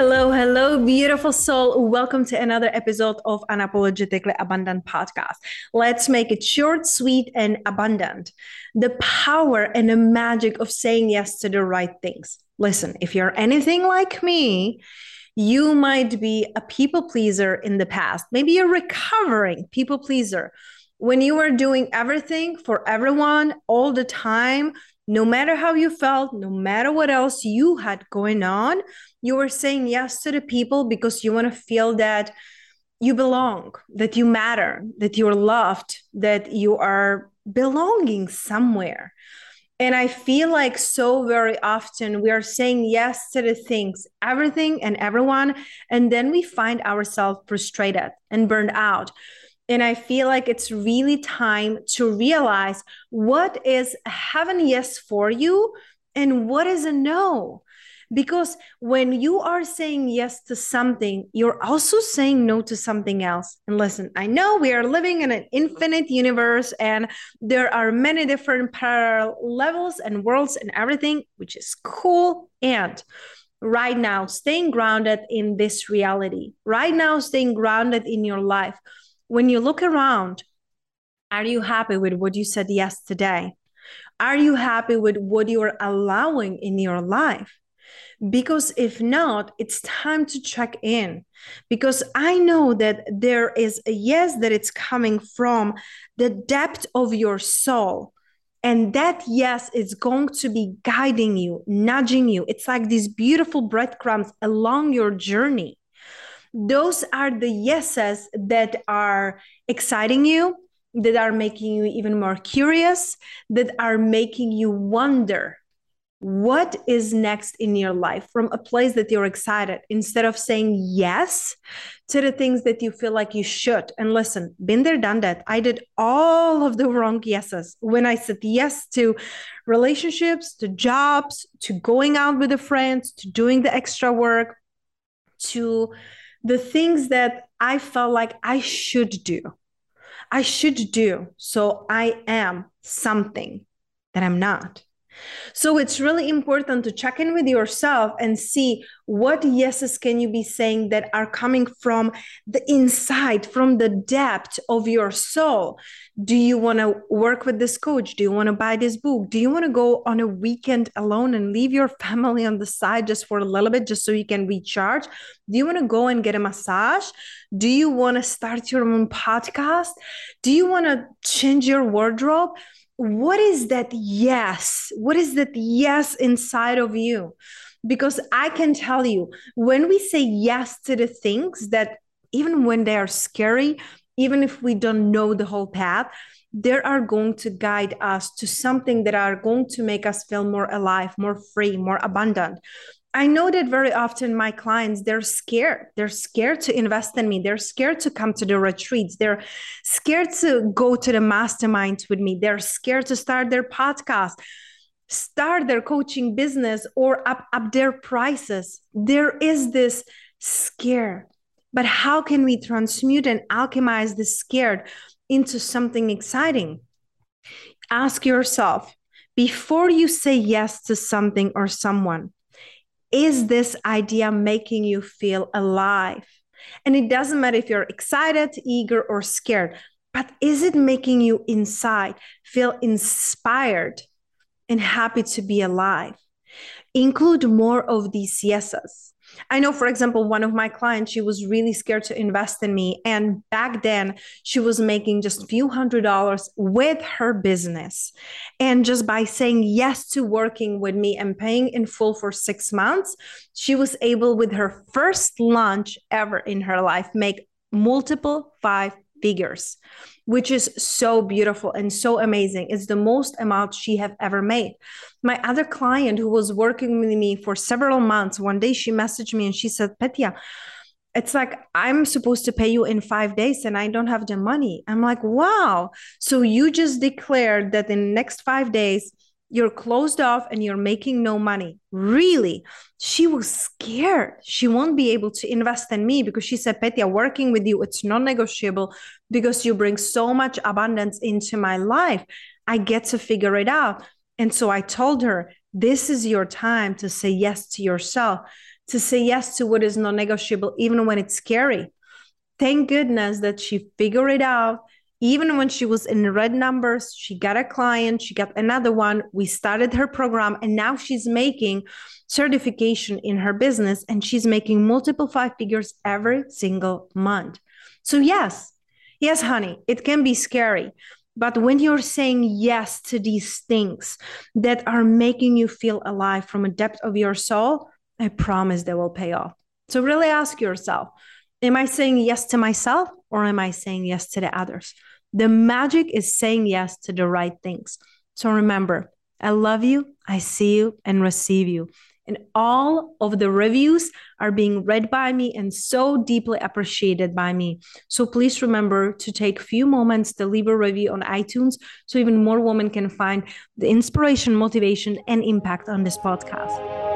Hello, hello, beautiful soul. Welcome to another episode of Unapologetically Abundant podcast. Let's make it short, sweet, and abundant. The power and the magic of saying yes to the right things. Listen, if you're anything like me, you might be a people pleaser in the past. Maybe you're recovering people pleaser. When you were doing everything for everyone all the time, no matter how you felt, no matter what else you had going on, you were saying yes to the people because you want to feel that you belong, that you matter, that you're loved, that you are belonging somewhere. And I feel like so very often we are saying yes to the things, everything and everyone, and then we find ourselves frustrated and burned out and I feel like it's really time to realize what is heaven yes for you and what is a no. Because when you are saying yes to something, you're also saying no to something else. And listen, I know we are living in an infinite universe and there are many different parallel levels and worlds and everything, which is cool. And right now, staying grounded in this reality, right now, staying grounded in your life when you look around, are you happy with what you said yes today? Are you happy with what you are allowing in your life? Because if not, it's time to check in. Because I know that there is a yes that it's coming from the depth of your soul. And that yes is going to be guiding you, nudging you. It's like these beautiful breadcrumbs along your journey those are the yeses that are exciting you that are making you even more curious that are making you wonder what is next in your life from a place that you're excited instead of saying yes to the things that you feel like you should and listen been there done that i did all of the wrong yeses when i said yes to relationships to jobs to going out with the friends to doing the extra work to the things that I felt like I should do. I should do. So I am something that I'm not. So it's really important to check in with yourself and see what yeses can you be saying that are coming from the inside, from the depth of your soul. Do you want to work with this coach? Do you want to buy this book? Do you want to go on a weekend alone and leave your family on the side just for a little bit, just so you can recharge? Do you want to go and get a massage? Do you want to start your own podcast? Do you want to change your wardrobe? What is that yes? What is that yes inside of you? Because I can tell you, when we say yes to the things that even when they are scary, even if we don't know the whole path, they are going to guide us to something that are going to make us feel more alive, more free, more abundant. I know that very often my clients they're scared. They're scared to invest in me. They're scared to come to the retreats. They're scared to go to the masterminds with me. They're scared to start their podcast, start their coaching business or up up their prices. There is this scare. But how can we transmute and alchemize the scared into something exciting? Ask yourself before you say yes to something or someone, is this idea making you feel alive? And it doesn't matter if you're excited, eager, or scared, but is it making you inside feel inspired and happy to be alive? Include more of these yeses. I know, for example, one of my clients, she was really scared to invest in me. And back then, she was making just a few hundred dollars with her business. And just by saying yes to working with me and paying in full for six months, she was able, with her first launch ever in her life, make multiple five figures which is so beautiful and so amazing. It's the most amount she have ever made. My other client who was working with me for several months, one day she messaged me and she said, Petya, it's like I'm supposed to pay you in five days and I don't have the money. I'm like, wow. So you just declared that in next five days, you're closed off and you're making no money. Really? She was scared. She won't be able to invest in me because she said, Petya, working with you, it's non negotiable because you bring so much abundance into my life. I get to figure it out. And so I told her, this is your time to say yes to yourself, to say yes to what is non negotiable, even when it's scary. Thank goodness that she figured it out even when she was in red numbers, she got a client, she got another one. We started her program, and now she's making certification in her business and she's making multiple five figures every single month. So, yes, yes, honey, it can be scary. But when you're saying yes to these things that are making you feel alive from a depth of your soul, I promise they will pay off. So, really ask yourself Am I saying yes to myself or am I saying yes to the others? The magic is saying yes to the right things. So remember, I love you, I see you, and receive you. And all of the reviews are being read by me and so deeply appreciated by me. So please remember to take a few moments to leave a review on iTunes so even more women can find the inspiration, motivation, and impact on this podcast.